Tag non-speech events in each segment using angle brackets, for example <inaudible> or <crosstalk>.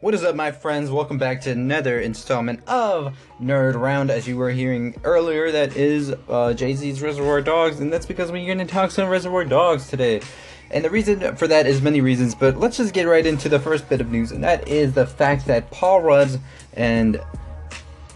What is up, my friends? Welcome back to another installment of Nerd Round. As you were hearing earlier, that is uh, Jay Z's Reservoir Dogs, and that's because we're going to talk some Reservoir Dogs today. And the reason for that is many reasons, but let's just get right into the first bit of news, and that is the fact that Paul Rudd and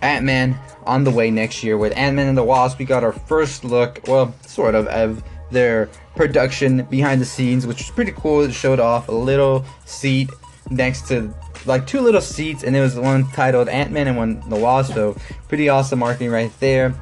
Ant Man on the way next year. With Ant Man and the Wasp, we got our first look, well, sort of, of their production behind the scenes, which was pretty cool. It showed off a little seat next to like two little seats, and it was one titled Ant Man and one The Wasp. So pretty awesome marketing right there.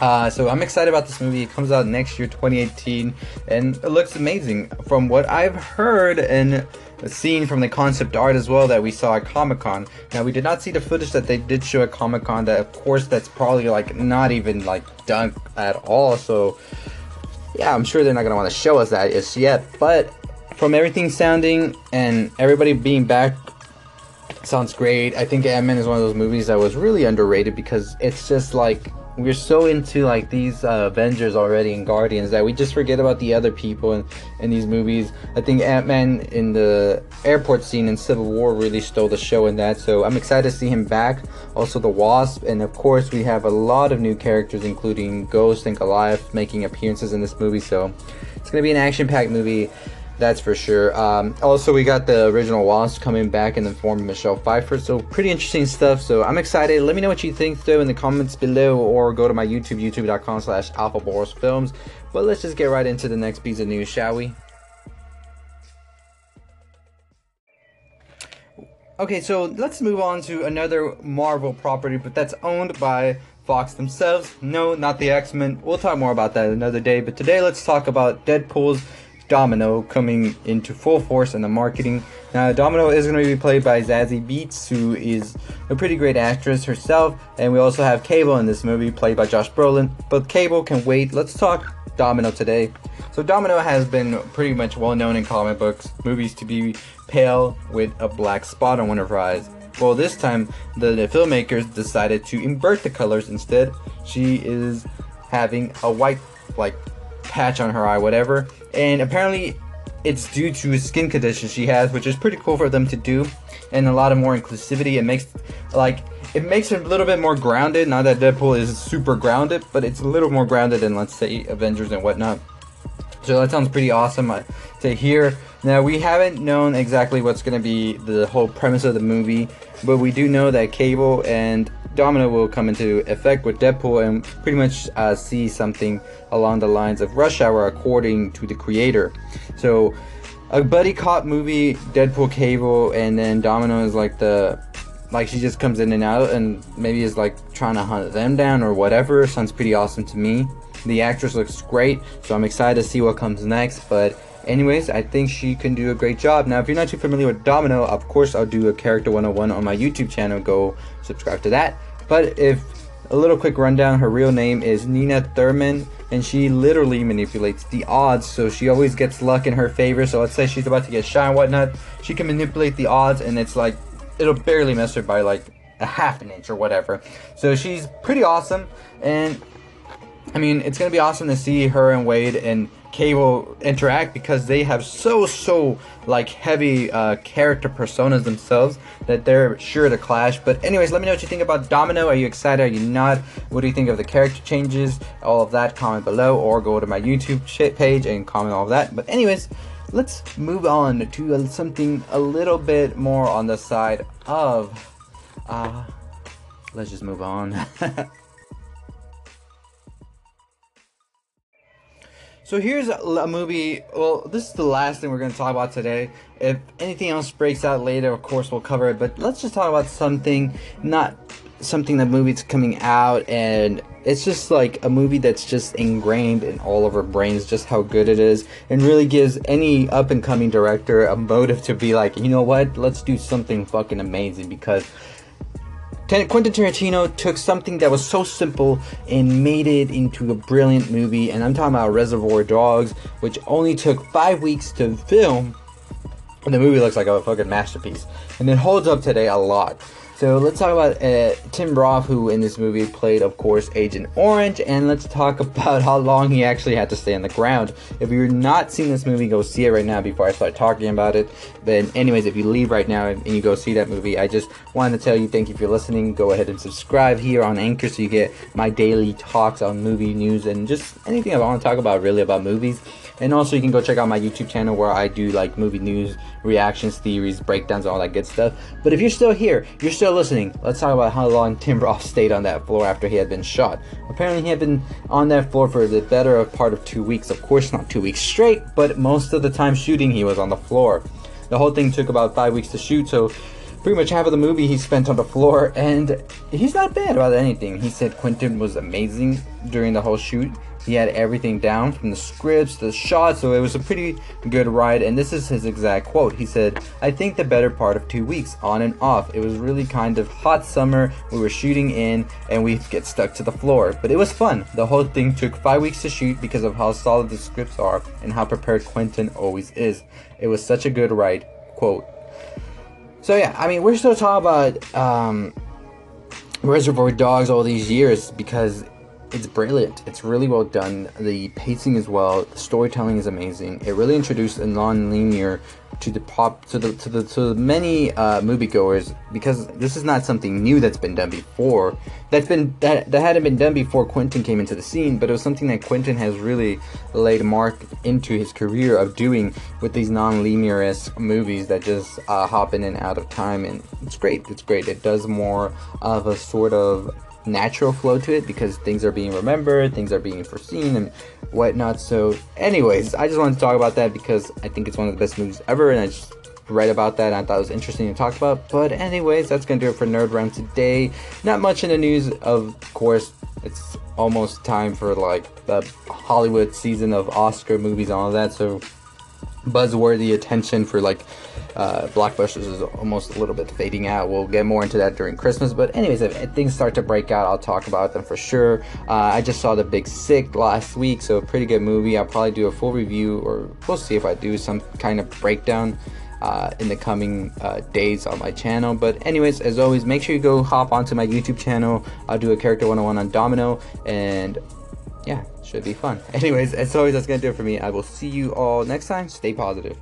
Uh, so I'm excited about this movie. It comes out next year, 2018, and it looks amazing. From what I've heard and seen from the concept art as well that we saw at Comic Con. Now we did not see the footage that they did show at Comic Con. That of course that's probably like not even like done at all. So yeah, I'm sure they're not gonna want to show us that just yet. But from everything sounding and everybody being back sounds great. I think Ant Man is one of those movies that was really underrated because it's just like we're so into like these uh, Avengers already and Guardians that we just forget about the other people in, in these movies. I think Ant Man in the airport scene in Civil War really stole the show in that, so I'm excited to see him back. Also, the Wasp, and of course, we have a lot of new characters, including Ghost and Goliath, making appearances in this movie, so it's gonna be an action packed movie. That's for sure. Um, also, we got the original Wasp coming back in the form of Michelle Pfeiffer, so pretty interesting stuff. So I'm excited. Let me know what you think though in the comments below, or go to my YouTube, youtube.com slash Films. But let's just get right into the next piece of news, shall we? Okay, so let's move on to another Marvel property, but that's owned by Fox themselves. No, not the X Men. We'll talk more about that another day, but today let's talk about Deadpool's Domino coming into full force in the marketing. Now, Domino is going to be played by Zazie Beetz, who is a pretty great actress herself, and we also have Cable in this movie, played by Josh Brolin. But Cable can wait. Let's talk Domino today. So, Domino has been pretty much well known in comic books, movies to be pale with a black spot on one of her eyes. Well, this time the, the filmmakers decided to invert the colors instead. She is having a white, like, patch on her eye, whatever. And apparently, it's due to a skin condition she has, which is pretty cool for them to do, and a lot of more inclusivity. It makes like it makes her a little bit more grounded. Not that Deadpool is super grounded, but it's a little more grounded than let's say Avengers and whatnot. So that sounds pretty awesome uh, to hear. Now we haven't known exactly what's going to be the whole premise of the movie, but we do know that Cable and Domino will come into effect with Deadpool and pretty much uh, see something along the lines of Rush Hour, according to the creator. So, a buddy cop movie, Deadpool, Cable, and then Domino is like the like she just comes in and out and maybe is like trying to hunt them down or whatever. Sounds pretty awesome to me. The actress looks great, so I'm excited to see what comes next. But anyways, I think she can do a great job. Now, if you're not too familiar with Domino, of course I'll do a character 101 on my YouTube channel. Go subscribe to that. But if a little quick rundown, her real name is Neena Thurman, and she literally manipulates the odds, so she always gets luck in her favor. So let's say she's about to get shot and whatnot, she can manipulate the odds, and it's like it'll barely mess her by like a half an inch or whatever. So she's pretty awesome, and I mean it's gonna be awesome to see her and Wade and Cable interact because they have so so like heavy uh, character personas themselves that they're sure to clash. But anyways, let me know what you think about Domino. Are you excited? Are you not? What do you think of the character changes? All of that, comment below or go to my YouTube page and comment all of that. But anyways, let's move on to something a little bit more on the side of. Uh, let's just move on. <laughs> So here's a movie. Well, this is the last thing we're going to talk about today. If anything else breaks out later, of course we'll cover it. But let's just talk about something, not something that movie's coming out, and it's just like a movie that's just ingrained in all of our brains, just how good it is, and really gives any up and coming director a motive to be like, you know what, let's do something fucking amazing because Quentin Tarantino took something that was so simple and made it into a brilliant movie, and I'm talking about Reservoir Dogs, which only took five weeks to film, And the movie looks like a fucking masterpiece, and it holds up today a lot. So let's talk about uh, Tim Roth, who in this movie played, of course, Agent Orange, and let's talk <laughs> about how long he actually had to stay on the ground. If you're not seeing this movie, go see it right now before I start talking about it. But anyways, if you leave right now and you go see that movie, I just wanted to tell you thank you for listening. Go ahead and subscribe here on Anchor so you get my daily talks on movie news and just anything I want to talk about really about movies. And also, you can go check out my YouTube channel where I do like movie news, reactions, theories, breakdowns, all that good stuff. But if you're still here, you're still listening, let's talk about how long Tim Roth stayed on that floor after he had been shot. Apparently, he had been on that floor for the better part of two weeks. Of course, not two weeks straight, but most of the time shooting, he was on the floor. The whole thing took about five weeks to shoot, so pretty much half of the movie he spent on the floor, and he's not bad about anything. He said Quentin was amazing during the whole shoot. He had everything down from the scripts, the shots, so it was a pretty good ride. And this is his exact quote. He said, I think the better part of two weeks, on and off. It was really kind of hot summer. We were shooting in and we get stuck to the floor. But it was fun. The whole thing took five weeks to shoot because of how solid the scripts are and how prepared Quentin always is. It was such a good ride. Quote. So yeah, I mean, we're still talking about um, Reservoir Dogs all these years because it's brilliant. It's really well done. The pacing is well. The storytelling is amazing. It really introduced a non-linear to the pop to the to the to many uh, moviegoers because this is not something new that's been done before. That's been that that hadn't been done before Quentin came into the scene, but it was something that Quentin has really laid mark into his career of doing with these non-linear movies that just uh, hop in and out of time, and it's great. It's great. It does more of a sort of natural flow to it because things are being remembered, things are being foreseen, and whatnot. So, anyways, I just wanted to talk about that because I think it's one of the best movies ever, and I just read about that. And I thought it was interesting to talk about. But, anyways, that's gonna do it for Nerd Round today. Not much in the news, of course. It's almost time for like the Hollywood season of Oscar movies and all that. So, buzzworthy attention for like uh, blockbusters is almost a little bit fading out. We'll get more into that during Christmas. But anyways, if, things start to break out, I'll talk about them for sure. Uh, I just saw The Big Sick last week, so a pretty good movie. I'll probably do a full review, or we'll see if I do some kind of breakdown. Uh, in the coming uh, days on my channel. But, anyways, as always, make sure you go hop onto my YouTube channel. I'll do a character 101 on Domino, and yeah, should be fun. <laughs> Anyways, as always, that's gonna do it for me. I will see you all next time. Stay positive.